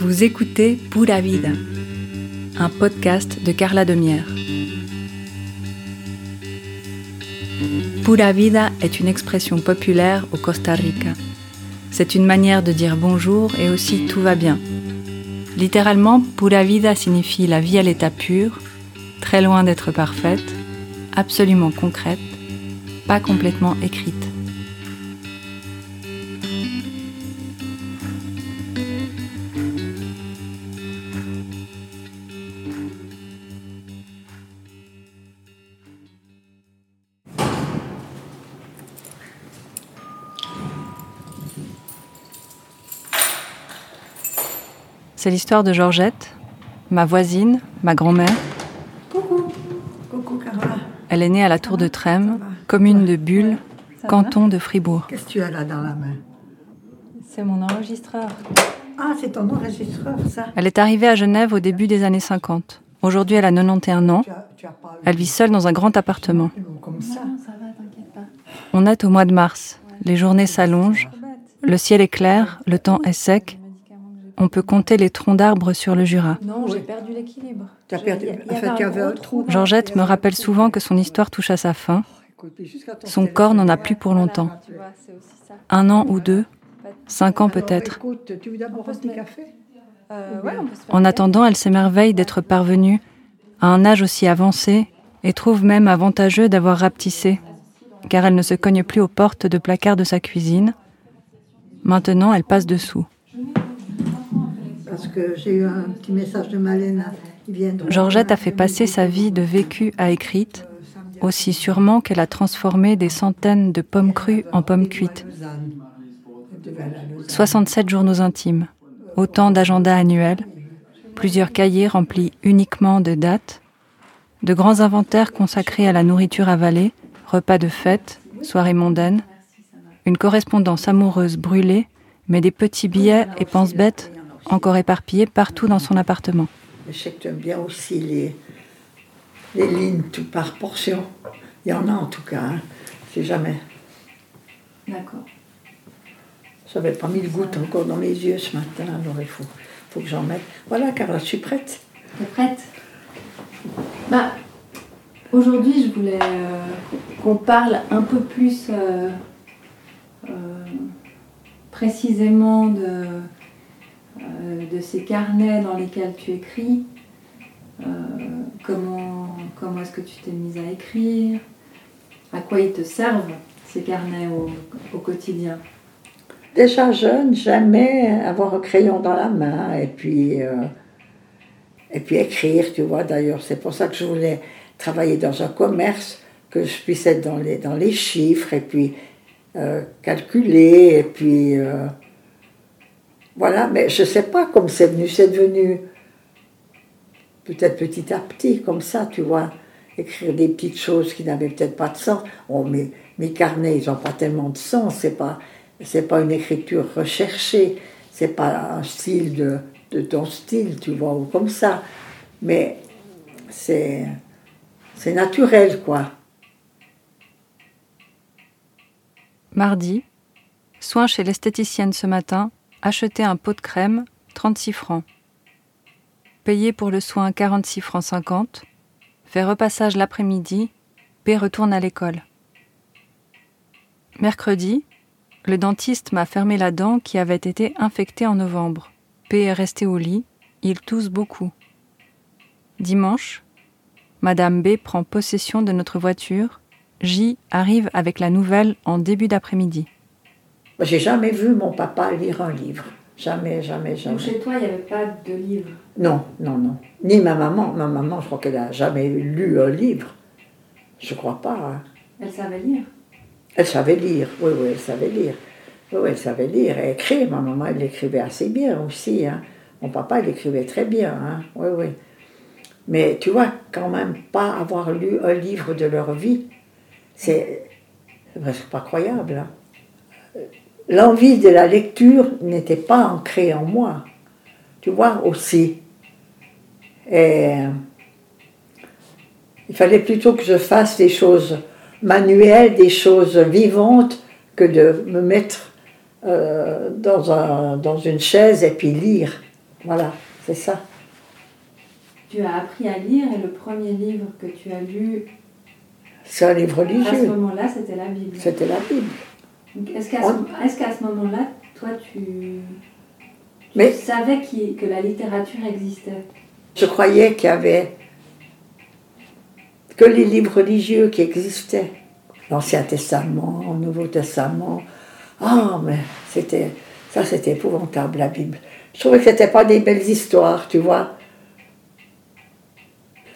Vous écoutez Pura Vida, un podcast de Carla Demière. Pura Vida est une expression populaire au Costa Rica. C'est une manière de dire bonjour et aussi tout va bien. Littéralement, Pura Vida signifie la vie à l'état pur, très loin d'être parfaite, absolument concrète, pas complètement écrite. C'est l'histoire de Georgette, ma voisine, ma grand-mère. Coucou. Coucou Carla. Elle est née à la Tour de Trême, commune de Bulle, canton de Fribourg. Qu'est-ce que tu as là dans la main? C'est mon enregistreur. Ah, c'est ton enregistreur, ça. Elle est arrivée à Genève au début des années 50. Aujourd'hui, elle a 91 ans. Elle vit seule dans un grand appartement. On est au mois de mars. Les journées s'allongent. Le ciel est clair, le temps est sec. On peut compter les troncs d'arbres sur le Jura. Non, j'ai perdu l'équilibre. Tu as perdu. Georgette me rappelle souvent que son histoire touche à sa fin. Ton Son corps n'en a plus pour longtemps. Un an ou deux, cinq ans peut-être. Écoute, tu veux d'abord un petit café ouais, on peut se faire En attendant, elle s'émerveille d'être parvenue à un âge aussi avancé et trouve même avantageux d'avoir rapetissé, car elle ne se cogne plus aux portes de placard de sa cuisine. Maintenant, elle passe dessous. Parce que j'ai eu un petit message de Malena. Il vient de Georgette a fait passer sa vie de vécue à écrite, aussi sûrement qu'elle a transformé des centaines de pommes crues en pommes cuites. 67 journaux intimes, autant d'agendas annuels, plusieurs cahiers remplis uniquement de dates, de grands inventaires consacrés à la nourriture avalée, repas de fête, soirées mondaines, une correspondance amoureuse brûlée, mais des petits billets et pense-bêtes encore éparpillés partout dans son appartement. Je sais que tu aimes bien aussi les, les lignes tout par portion. Il y en a en tout cas. Hein. C'est jamais. D'accord. J'avais pas mis le goutte encore dans mes yeux ce matin, alors il faut, faut que j'en mette. Voilà, Carla, je suis prête? T'es prête? Bah, aujourd'hui, je voulais euh, qu'on parle un peu plus euh, euh, précisément de, euh, de ces carnets dans lesquels tu écris. Euh, comment comment est-ce que tu t'es mise à écrire? À quoi ils te servent, ces carnets, au, quotidien? Déjà jeune, j'aimais avoir un crayon dans la main et puis, euh, et puis écrire, tu vois. D'ailleurs, c'est pour ça que je voulais travailler dans un commerce, que je puisse être dans les, dans les chiffres et puis calculer et puis. Voilà, mais je sais pas comment c'est venu. C'est devenu peut-être petit à petit, comme ça, tu vois. Écrire des petites choses qui n'avaient peut-être pas de sens. Oh, mais mes carnets, ils n'ont pas tellement de sens. C'est pas, c'est pas une écriture recherchée. C'est pas un style de, de ton style, tu vois, ou comme ça. Mais c'est, c'est naturel, quoi. Mardi, soin chez l'esthéticienne ce matin, acheter un pot de crème, 36 francs. Payer pour le soin 46 francs 50. Fait repassage l'après-midi, P retourne à l'école. Mercredi, le dentiste m'a fermé la dent qui avait été infectée en novembre. P est resté au lit, il tousse beaucoup. Dimanche, Madame B prend possession de notre voiture. J arrive avec la nouvelle en début d'après-midi. Moi, J'ai jamais vu mon papa lire un livre. Jamais, jamais, jamais. Donc chez toi, il n'y avait pas de livre Non, non, non. Ni ma maman. Ma maman, je crois qu'elle a jamais lu un livre. Je crois pas. hein. Elle savait lire Elle savait lire. Oui, oui, elle savait lire. Oui, elle savait lire et écrire. Ma maman, elle écrivait assez bien aussi. hein. Mon papa, il écrivait très bien. hein. Oui, oui. Mais tu vois, quand même, pas avoir lu un livre de leur vie, c'est c'est presque pas croyable. hein. L'envie de la lecture n'était pas ancrée en moi. Tu vois, aussi. Et il fallait plutôt que je fasse des choses manuelles, des choses vivantes, que de me mettre euh, dans, un, dans une chaise et puis lire. Voilà, c'est ça. Tu as appris à lire et le premier livre que tu as lu C'est un livre à ce religieux. moment-là, c'était la Bible. C'était la Bible. Est-ce qu'à On- ce, moment-là, toi, tu, tu Mais- savais que la littérature existait? Je croyais qu'il y avait que les livres religieux qui existaient. L'Ancien Testament, le Nouveau Testament. Ah, mais c'était ça, c'était épouvantable, la Bible. Je trouvais que c'était pas des belles histoires, tu vois.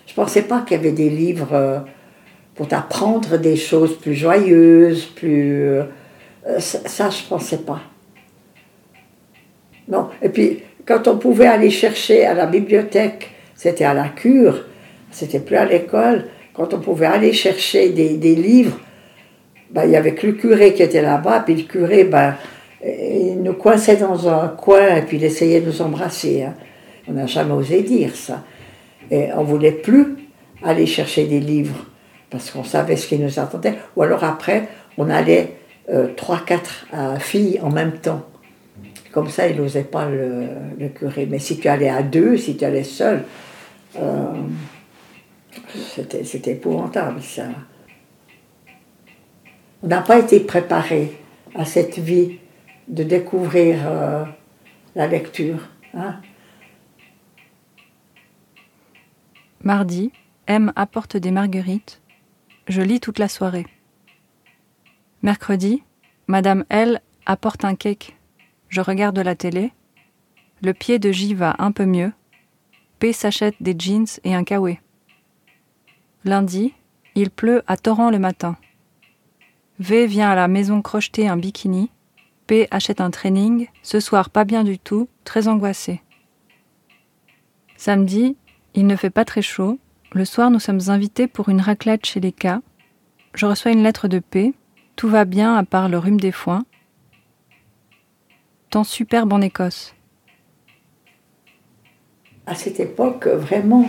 Je pensais pas qu'il y avait des livres euh, pour t'apprendre des choses plus joyeuses, plus... euh, ça, je pensais pas. Non. Et puis, quand on pouvait aller chercher à la bibliothèque, c'était à la cure, c'était plus à l'école, quand on pouvait aller chercher des, livres, ben, il y avait que le curé qui était là-bas, puis le curé, ben, il nous coinçait dans un coin, et puis il essayait de nous embrasser. hein. On n'a jamais osé dire ça. Et on voulait plus aller chercher des livres, parce qu'on savait ce qui nous attendait. Ou alors après, on allait trois, quatre euh, filles en même temps. Comme ça, il n'osait pas le, le curé. Mais si tu allais à deux, si tu allais seul, euh, c'était épouvantable, ça. On n'a pas été préparé à cette vie de découvrir euh, la lecture. hein. Mardi, M apporte des marguerites. Je lis toute la soirée. Mercredi, Madame L apporte un cake. Je regarde la télé. Le pied de J va un peu mieux. P s'achète des jeans et un kawaii. Lundi, il pleut à torrent le matin. V vient à la maison crocheter un bikini. P achète un training. Ce soir, pas bien du tout, très angoissé. Samedi, il ne fait pas très chaud. Le soir, nous sommes invités pour une raclette chez les K. Je reçois une lettre de paix. Tout va bien à part le rhume des foins. Temps superbe en Écosse. À cette époque, vraiment,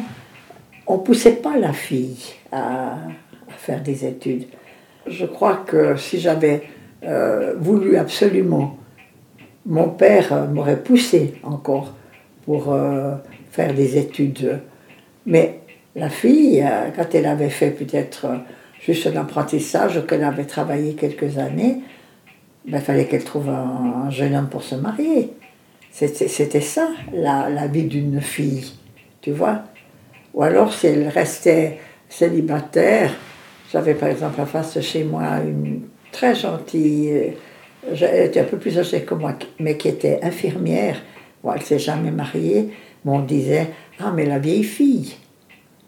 on ne poussait pas la fille à, à faire des études. Je crois que si j'avais euh, voulu absolument, mon père m'aurait poussé encore pour euh, faire des études. Mais la fille, euh, quand elle avait fait peut-être juste un apprentissage, qu'elle avait travaillé quelques années, ben, il fallait qu'elle trouve un, un jeune homme pour se marier. C'était ça, la, vie d'une fille, tu vois. Ou alors, si elle restait célibataire, j'avais par exemple en face de chez moi une très gentille, euh, elle était un peu plus âgée que moi, mais qui était infirmière. Bon, elle s'est jamais mariée, mais on disait Ah, mais la vieille fille.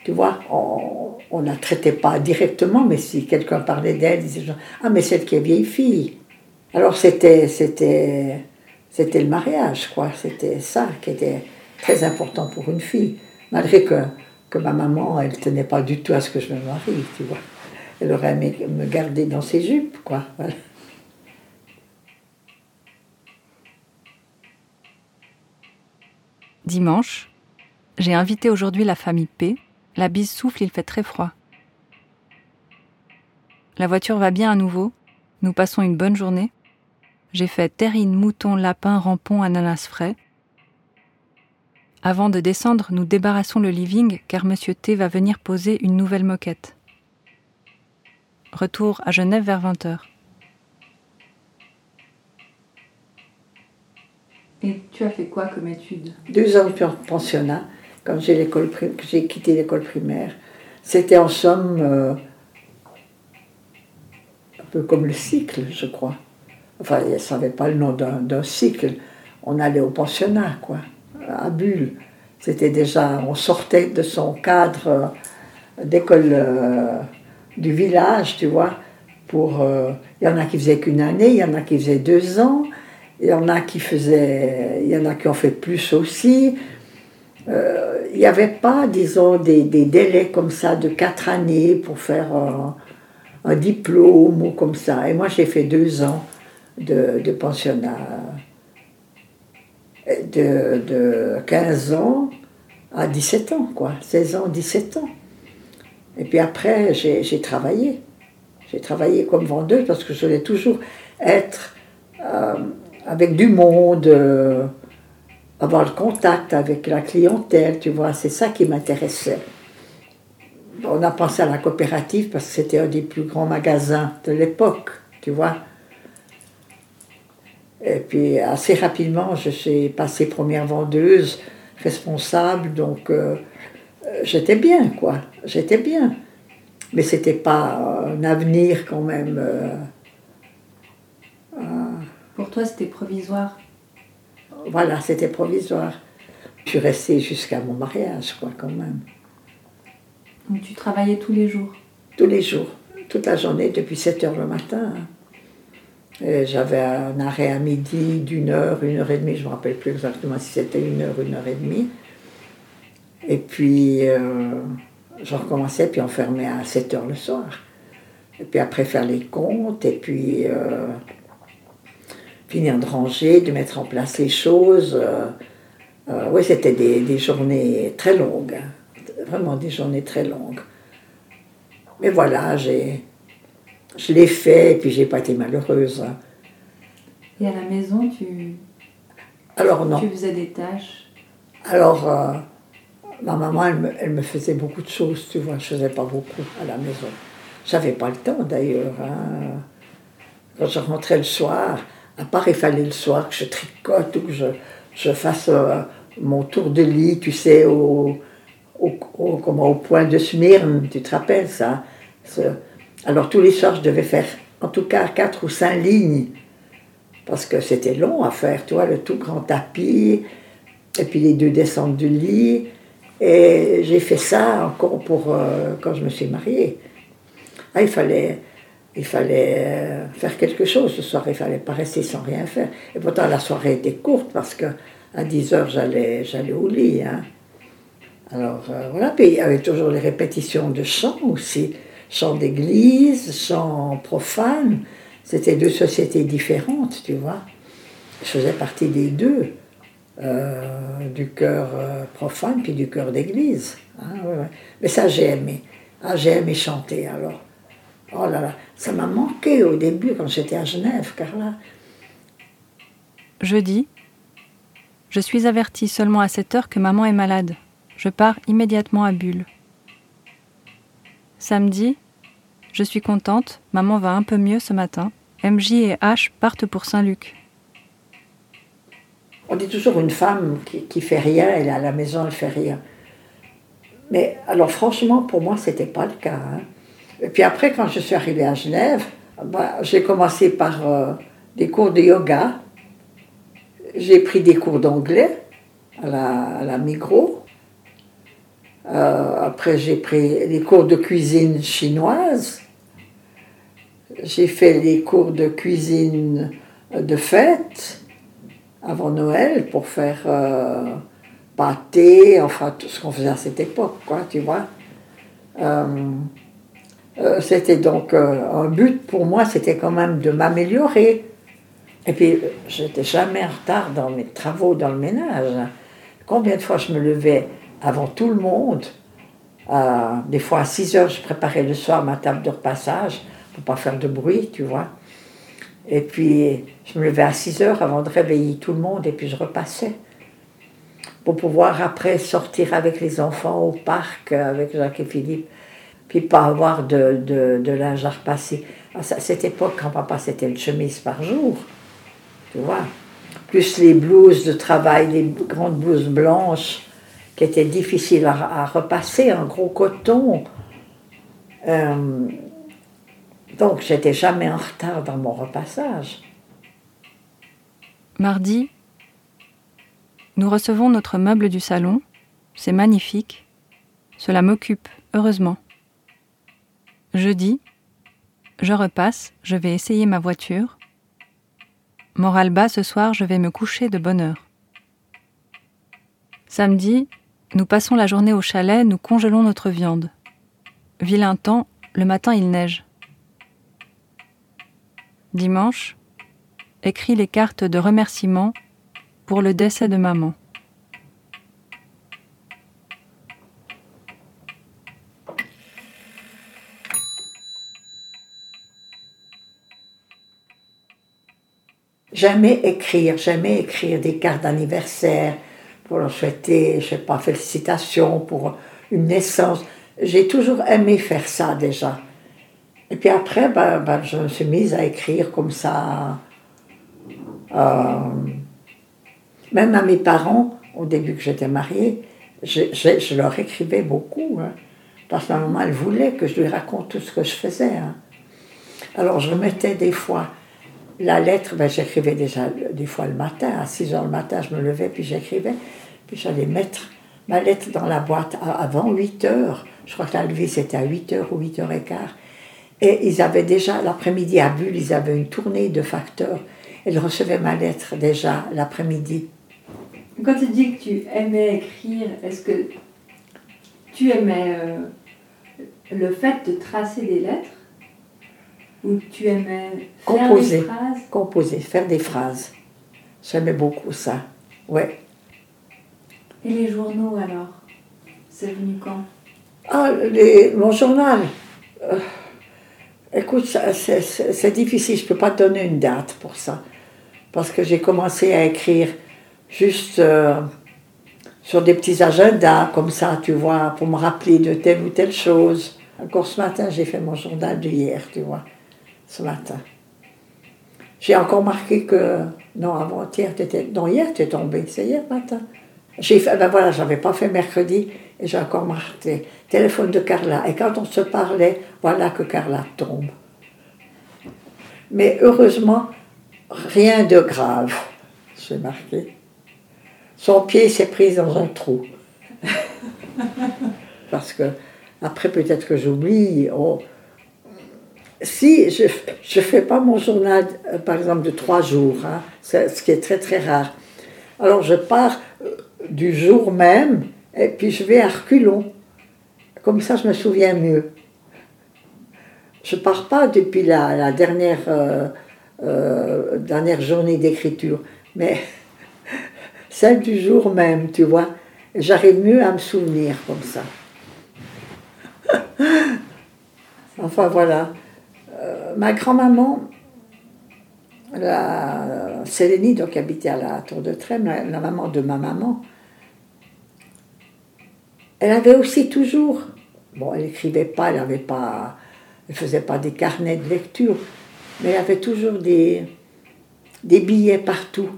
Tu vois, on ne la traitait pas directement, mais si quelqu'un parlait d'elle, disait Ah, mais celle qui est vieille fille. Alors c'était, c'était, c'était le mariage, quoi. C'était ça qui était très important pour une fille. Malgré que, que ma maman, elle tenait pas du tout à ce que je me marie, tu vois. Elle aurait aimé me garder dans ses jupes, quoi. Dimanche, j'ai invité aujourd'hui la famille P. La bise souffle, il fait très froid. La voiture va bien à nouveau. Nous passons une bonne journée. J'ai fait terrine, mouton, lapin, rampon, ananas frais. Avant de descendre, nous débarrassons le living car Monsieur T va venir poser une nouvelle moquette. Retour à Genève vers 20h. Et tu as fait quoi comme étude? Deux ans de pensionnat, quand j'ai, quitté l'école primaire. C'était en somme euh, un peu comme le cycle, je crois. Enfin, il ne savait pas le nom d'un, cycle. On allait au pensionnat, quoi, à Bulle. C'était déjà, on sortait de son cadre euh, d'école euh, du village, tu vois, pour... Il y en a qui faisaient qu'une année, il y en a qui faisaient deux ans, il y en a qui faisaient... Il y en a qui ont fait plus aussi. Euh, il n'y avait pas, disons, des, délais comme ça de quatre années pour faire un, diplôme ou comme ça. Et moi, j'ai fait deux ans de, de pensionnat. De, de 15 ans à 17 ans, quoi. 16 ans, 17 ans. Et puis après, j'ai j'ai travaillé. J'ai travaillé comme vendeuse parce que je voulais toujours être euh, avec du monde. euh, avoir le contact avec la clientèle, tu vois, c'est ça qui m'intéressait. On a pensé à la coopérative parce que c'était un des plus grands magasins de l'époque, tu vois. Et puis assez rapidement, je suis passée première vendeuse, responsable, donc euh, j'étais bien, quoi. J'étais bien. Mais c'était pas un avenir quand même. euh, Pour toi, c'était provisoire. Voilà, c'était provisoire. Je suis restée jusqu'à mon mariage, quoi, quand même. Donc tu travaillais tous les jours? Tous les jours, toute la journée, depuis 7 heures le matin. J'avais un arrêt à midi d'une heure, une heure et demie, je ne me rappelle plus exactement si c'était une heure, une heure et demie. Et puis, euh, je recommençais, puis on fermait à 7 heures le soir. Et puis après, faire les comptes, et puis euh, finir de ranger, de mettre en place les choses. Euh, euh, oui, c'était des, des journées très longues, hein. vraiment des journées très longues. Mais voilà, j'ai, je l'ai fait, et puis j'ai pas été malheureuse. hein. Et à la maison, tu, Alors non. tu faisais des tâches? Alors, euh, ma maman, elle me, elle me faisait beaucoup de choses, tu vois, je faisais pas beaucoup à la maison. J'avais pas le temps d'ailleurs. hein. Quand je rentrais le soir, à part il fallait le soir que je tricote ou que je, je fasse euh, mon tour de lit, tu sais, au, au, comment, au point de Smyrne, tu te rappelles ça? Alors tous les soirs, je devais faire en tout cas quatre ou cinq lignes, parce que c'était long à faire, tu vois, le tout grand tapis, et puis les deux descentes du lit. Et j'ai fait ça encore pour euh, quand je me suis mariée. Ah, il fallait, il fallait faire quelque chose ce soir, il fallait pas rester sans rien faire. Et pourtant la soirée était courte parce que à 10 heures j'allais, j'allais au lit. hein. Alors euh, voilà, puis il y avait toujours les répétitions de chants aussi, chants d'église, chants profanes. C'était deux sociétés différentes, tu vois. Je faisais partie des deux euh, du cœur euh, profane puis du cœur d'église. hein. Mais ça, j'ai aimé. Ah, j'ai aimé chanter alors. Oh là là, ça m'a manqué au début quand j'étais à Genève, Carla. Jeudi. Je suis avertie seulement à cette heure que maman est malade. Je pars immédiatement à Bulle. Samedi. Je suis contente, maman va un peu mieux ce matin. MJ et H partent pour Saint-Luc. On dit toujours une femme qui, qui fait rien, elle est à la maison, elle fait rien. Mais alors franchement, pour moi, c'était pas le cas. hein. Et puis après, quand je suis arrivée à Genève, bah, j'ai commencé par euh, des cours de yoga. J'ai pris des cours d'anglais à la, à. Euh, après, j'ai pris des cours de cuisine chinoise. J'ai fait les cours de cuisine de fête avant Noël pour faire euh, pâté, enfin tout ce qu'on faisait à cette époque, quoi, tu vois. Euh, euh, c'était donc euh, un but pour moi, c'était quand même de m'améliorer. Et puis, j'étais jamais en retard dans mes travaux dans le ménage. Combien de fois je me levais avant tout le monde? Euh, Des fois à 6 heures, je préparais le soir ma table de repassage pour pas faire de bruit, tu vois. Et puis, je me levais à 6 heures avant de réveiller tout le monde et puis je repassais. Pour pouvoir après sortir avec les enfants au parc avec Jacques et Philippe. Puis pas avoir de, de, de linge à repasser. À cette époque, quand papa, c'était une chemise par jour. Tu vois. Plus les blouses de travail, les grandes blouses blanches qui étaient difficiles à, à repasser en gros coton. Euh, donc, j'étais jamais en retard dans mon repassage. Mardi. Nous recevons notre meuble du salon. C'est magnifique. Cela m'occupe, heureusement. Jeudi. Je repasse, je vais essayer ma voiture. Moral bas ce soir, je vais me coucher de bonne heure. Samedi, nous passons la journée au chalet, nous congelons notre viande. Vilain temps, le matin il neige. Dimanche, écrit les cartes de remerciement pour le décès de maman. Jamais écrire, jamais écrire des cartes d'anniversaire, pour leur souhaiter, je sais pas, félicitations pour une naissance. J'ai toujours aimé faire ça déjà. Et puis après, ben, ben, je me suis mise à écrire comme ça. Euh, même à mes parents, au début que j'étais mariée, je, je, leur écrivais beaucoup. Hein, parce que ma maman, elle voulait que je lui raconte tout ce que je faisais. Hein. Alors je mettais des fois la lettre, ben, j'écrivais déjà des fois le matin, à 6 heures le matin, je me levais, puis j'écrivais. Puis j'allais mettre ma lettre dans la boîte avant 8 heures. Je crois que la levée c'était à 8 heures ou 8 heures et quart. Et ils avaient déjà, l'après-midi à Bulle, ils avaient une tournée de facteurs. Ils recevaient ma lettre déjà l'après-midi. Quand tu dis que tu aimais écrire, est-ce que tu aimais euh, le fait de tracer des lettres? Ou tu aimais faire composer, des phrases Composer, faire des phrases. J'aimais beaucoup ça, ouais. Et les journaux alors C'est venu quand? Ah, mon journal euh, Écoute, c'est difficile, je ne peux pas donner une date pour ça. Parce que j'ai commencé à écrire juste euh, sur des petits agendas, comme ça, tu vois, pour me rappeler de telle ou telle chose. Encore ce matin, j'ai fait mon journal d'hier, tu vois, ce matin. J'ai encore marqué que, non, avant-hier, non, hier, tu es tombé, c'est hier matin. J'ai ben voilà, j'avais pas fait mercredi, et j'ai encore marqué téléphone de Carla. Et quand on se parlait, voilà que Carla tombe. Mais heureusement, rien de grave, j'ai marqué. Son pied s'est pris dans un trou. Parce que, après, peut-être que j'oublie. Oh, si je ne fais pas mon journal, euh, par exemple, de trois jours, hein, ce qui est très très rare, alors je pars euh, du jour même et puis je vais à reculons. Comme ça, je me souviens mieux. Je pars pas depuis la, dernière, euh, euh, dernière journée d'écriture, mais celle du jour même, tu vois. J'arrive mieux à me souvenir comme ça. enfin voilà. Euh, ma grand-maman, la Sélénie, donc habitait à la Tour de Trême, la maman de ma maman, elle avait aussi toujours, bon, elle n'écrivait pas, elle avait pas, elle faisait pas des carnets de lecture, mais elle avait toujours des, des billets partout,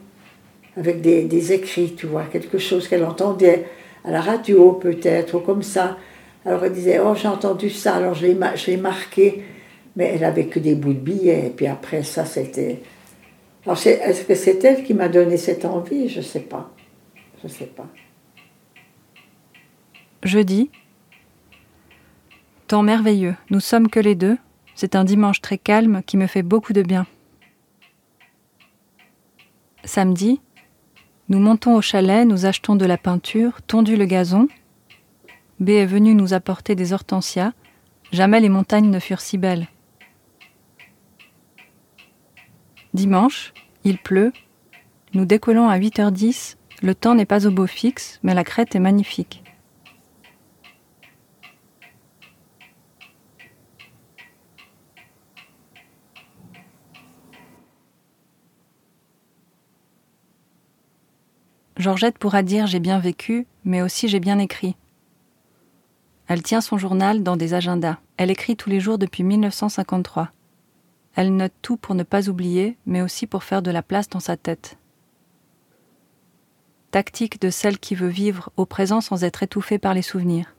avec des, des écrits, tu vois, quelque chose qu'elle entendait à la radio peut-être, ou comme ça. Alors elle disait, oh j'ai entendu ça, alors je l'ai marqué, mais elle avait que des bouts de billets, et puis après ça c'était... Alors est-ce que c'est elle qui m'a donné cette envie? Je ne sais pas. Je ne sais pas. Jeudi. Temps merveilleux, nous sommes que les deux. C'est un dimanche très calme qui me fait beaucoup de bien. Samedi. Nous montons au chalet, nous achetons de la peinture, tondu le gazon. B est venu nous apporter des hortensias. Jamais les montagnes ne furent si belles. Dimanche, il pleut. Nous décollons à 8h10. Le temps n'est pas au beau fixe, mais la crête est magnifique. Georgette pourra dire j'ai bien vécu, mais aussi j'ai bien écrit. Elle tient son journal dans des agendas. Elle écrit tous les jours depuis 1953. Elle note tout pour ne pas oublier, mais aussi pour faire de la place dans sa tête. Tactique de celle qui veut vivre au présent sans être étouffée par les souvenirs.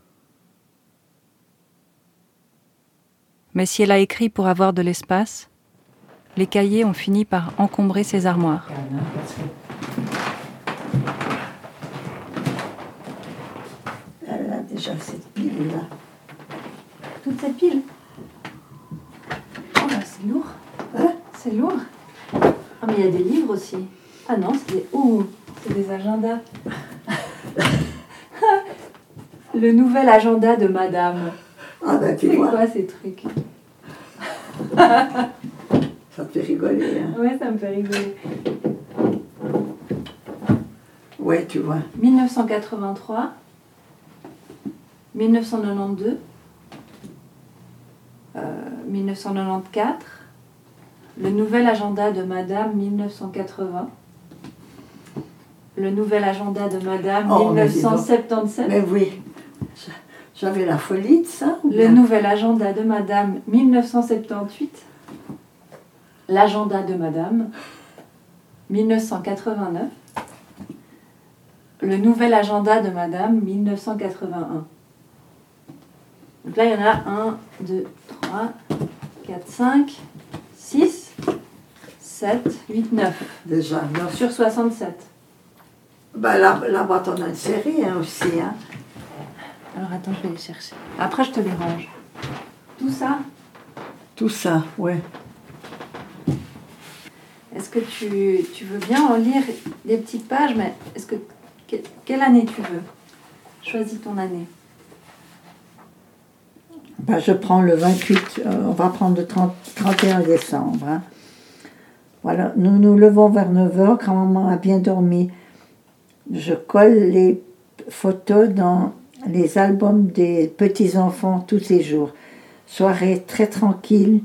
Mais si elle a écrit pour avoir de l'espace, les cahiers ont fini par encombrer ses armoires. déjà cette pile-là. Toute cette pile? C'est lourd. Hein C'est lourd. Ah mais il y a des livres aussi. Ah non, c'est des... Ouh, c'est des agendas. Le nouvel agenda de madame. Ah bah tu C'est vois, quoi ces trucs ça te fait rigoler. Hein. Ouais, ça me fait rigoler. Ouais, tu vois. 1983, 1992, euh, 1994, le nouvel agenda de Madame 1980, Le nouvel agenda de Madame, Oh, mais dis donc. 1977. Mais oui, j'avais la folie de ça. Le nouvel agenda de Madame, 1978. L'agenda de Madame, 1989. Le nouvel agenda de Madame, 1981. Donc là, il y en a 1, 2, 3, 4, 5, 6, 7, 8, 9. Déjà, non. Sur 67. Bah, là, là-bas, t'en as une série hein, aussi. Hein. Alors attends, je vais les chercher. Après, je te les range. Tout ça, Tout ça, ouais. Est-ce que tu, tu veux bien en lire des petites pages Mais est-ce que- quelle année tu veux? Choisis ton année. Bah, je prends le 28, euh, on va prendre le 30 31 décembre. hein. Voilà, nous nous levons vers 9h, quand maman a bien dormi. Je colle les photos dans les albums des petits-enfants tous ces jours. Soirée très tranquille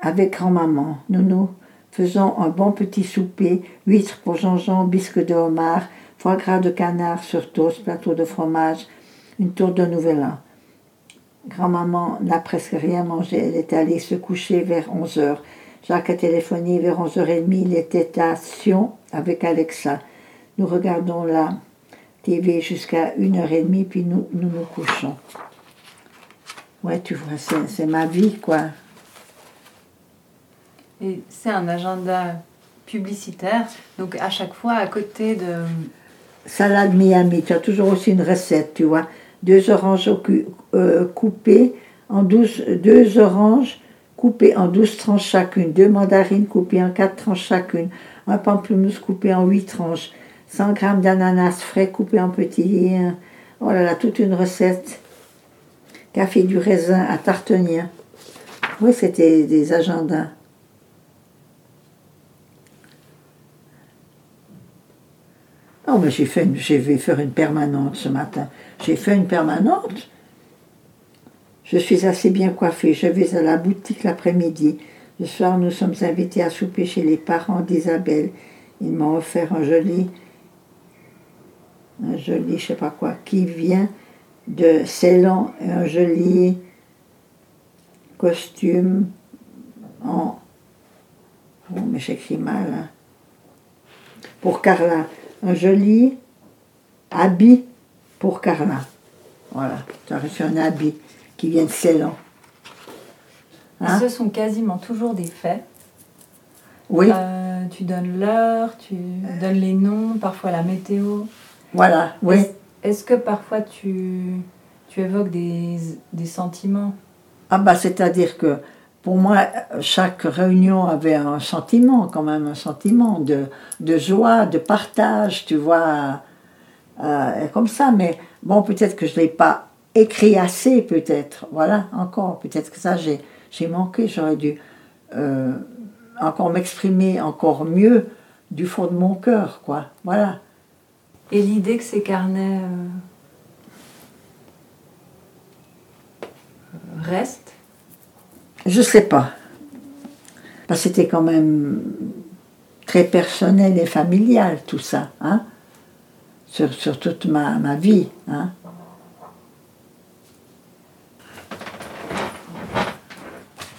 avec grand-maman. Nous nous faisons un bon petit souper, huîtres pour Jean-Jean, bisque de homard, foie gras de canard sur toast, plateau de fromage, une tour de nouvel an. Grand-maman n'a presque rien mangé. Elle est allée se coucher vers 11 heures. Jacques a téléphoné vers 11h30. Il était à Sion avec Alexa. Nous regardons la TV jusqu'à 1h30, puis nous nous, nous couchons. Ouais, tu vois, c'est c'est ma vie, quoi. Et c'est un agenda publicitaire. Donc à chaque fois, à côté de. Salade Miami, tu as toujours aussi une recette, tu vois. Deux oranges euh, coupées en 12, deux oranges coupées en 12 tranches chacune, deux mandarines coupées en 4 tranches chacune, un pamplemousse coupé en 8 tranches, 100 g d'ananas frais coupés en petits. Oh là là, toute une recette. Café du raisin à tartenier. Oui, c'était des agendas. Oh, mais j'ai fait faire une permanente ce matin. J'ai fait une permanente. Je suis assez bien coiffée. Je vais à la boutique l'après-midi. Le soir, nous sommes invités à souper chez les parents d'Isabelle. Ils m'ont offert un joli, un joli, je sais pas quoi, qui vient de Ceylan, un joli costume en. Oh, mais j'écris mal. hein. Pour Carla, un joli habit pour Carla. Voilà, tu as reçu un habit qui vient de Ceylan. Hein Ce sont quasiment toujours des faits. Oui, Euh, tu donnes l'heure, tu donnes les noms, parfois la météo. voilà, oui. Est-ce que parfois tu, tu évoques des, des sentiments? Ah bah c'est-à-dire que pour moi, chaque réunion avait un sentiment, quand même, un sentiment de, de joie, de partage, tu vois, euh, comme ça. Mais bon, peut-être que je ne l'ai pas écrit assez, peut-être. Voilà, encore, peut-être que ça, j'ai, manqué. J'aurais dû euh, encore m'exprimer encore mieux du fond de mon cœur, quoi. Voilà. Et l'idée que ces carnets euh, restent Je sais pas. Parce que c'était quand même très personnel et familial tout ça, hein sur, sur toute ma, ma vie. Hein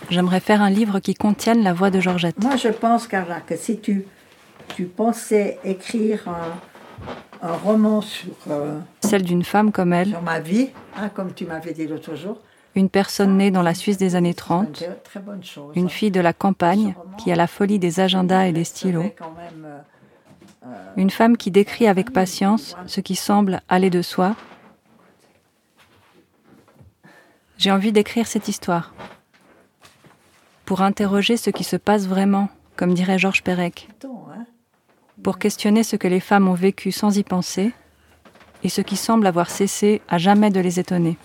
J'aimerais faire un livre qui contienne la voix de Georgette. Moi, je pense, Carla, que si tu, tu pensais écrire un, un roman sur, euh, Celle d'une femme comme elle, sur ma vie, hein, comme tu m'avais dit l'autre jour, une personne née dans la Suisse des années c'est 30, une fille de la campagne qui a la folie des agendas et des stylos, une femme qui décrit avec patience ce qui semble aller de soi. J'ai envie d'écrire cette histoire pour interroger ce qui se passe vraiment, comme dirait Georges Perec, pour questionner ce que les femmes ont vécu sans y penser et ce qui semble avoir cessé à jamais de les étonner.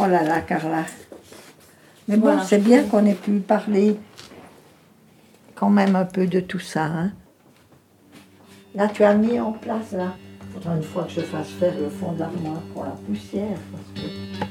Oh là là, Carla. Mais bon, Voilà. c'est bien qu'on ait pu parler quand même un peu de tout ça. hein. Là, tu as mis en place, là. Faudra une fois que je fasse faire le fond d'armoire pour la poussière. Parce que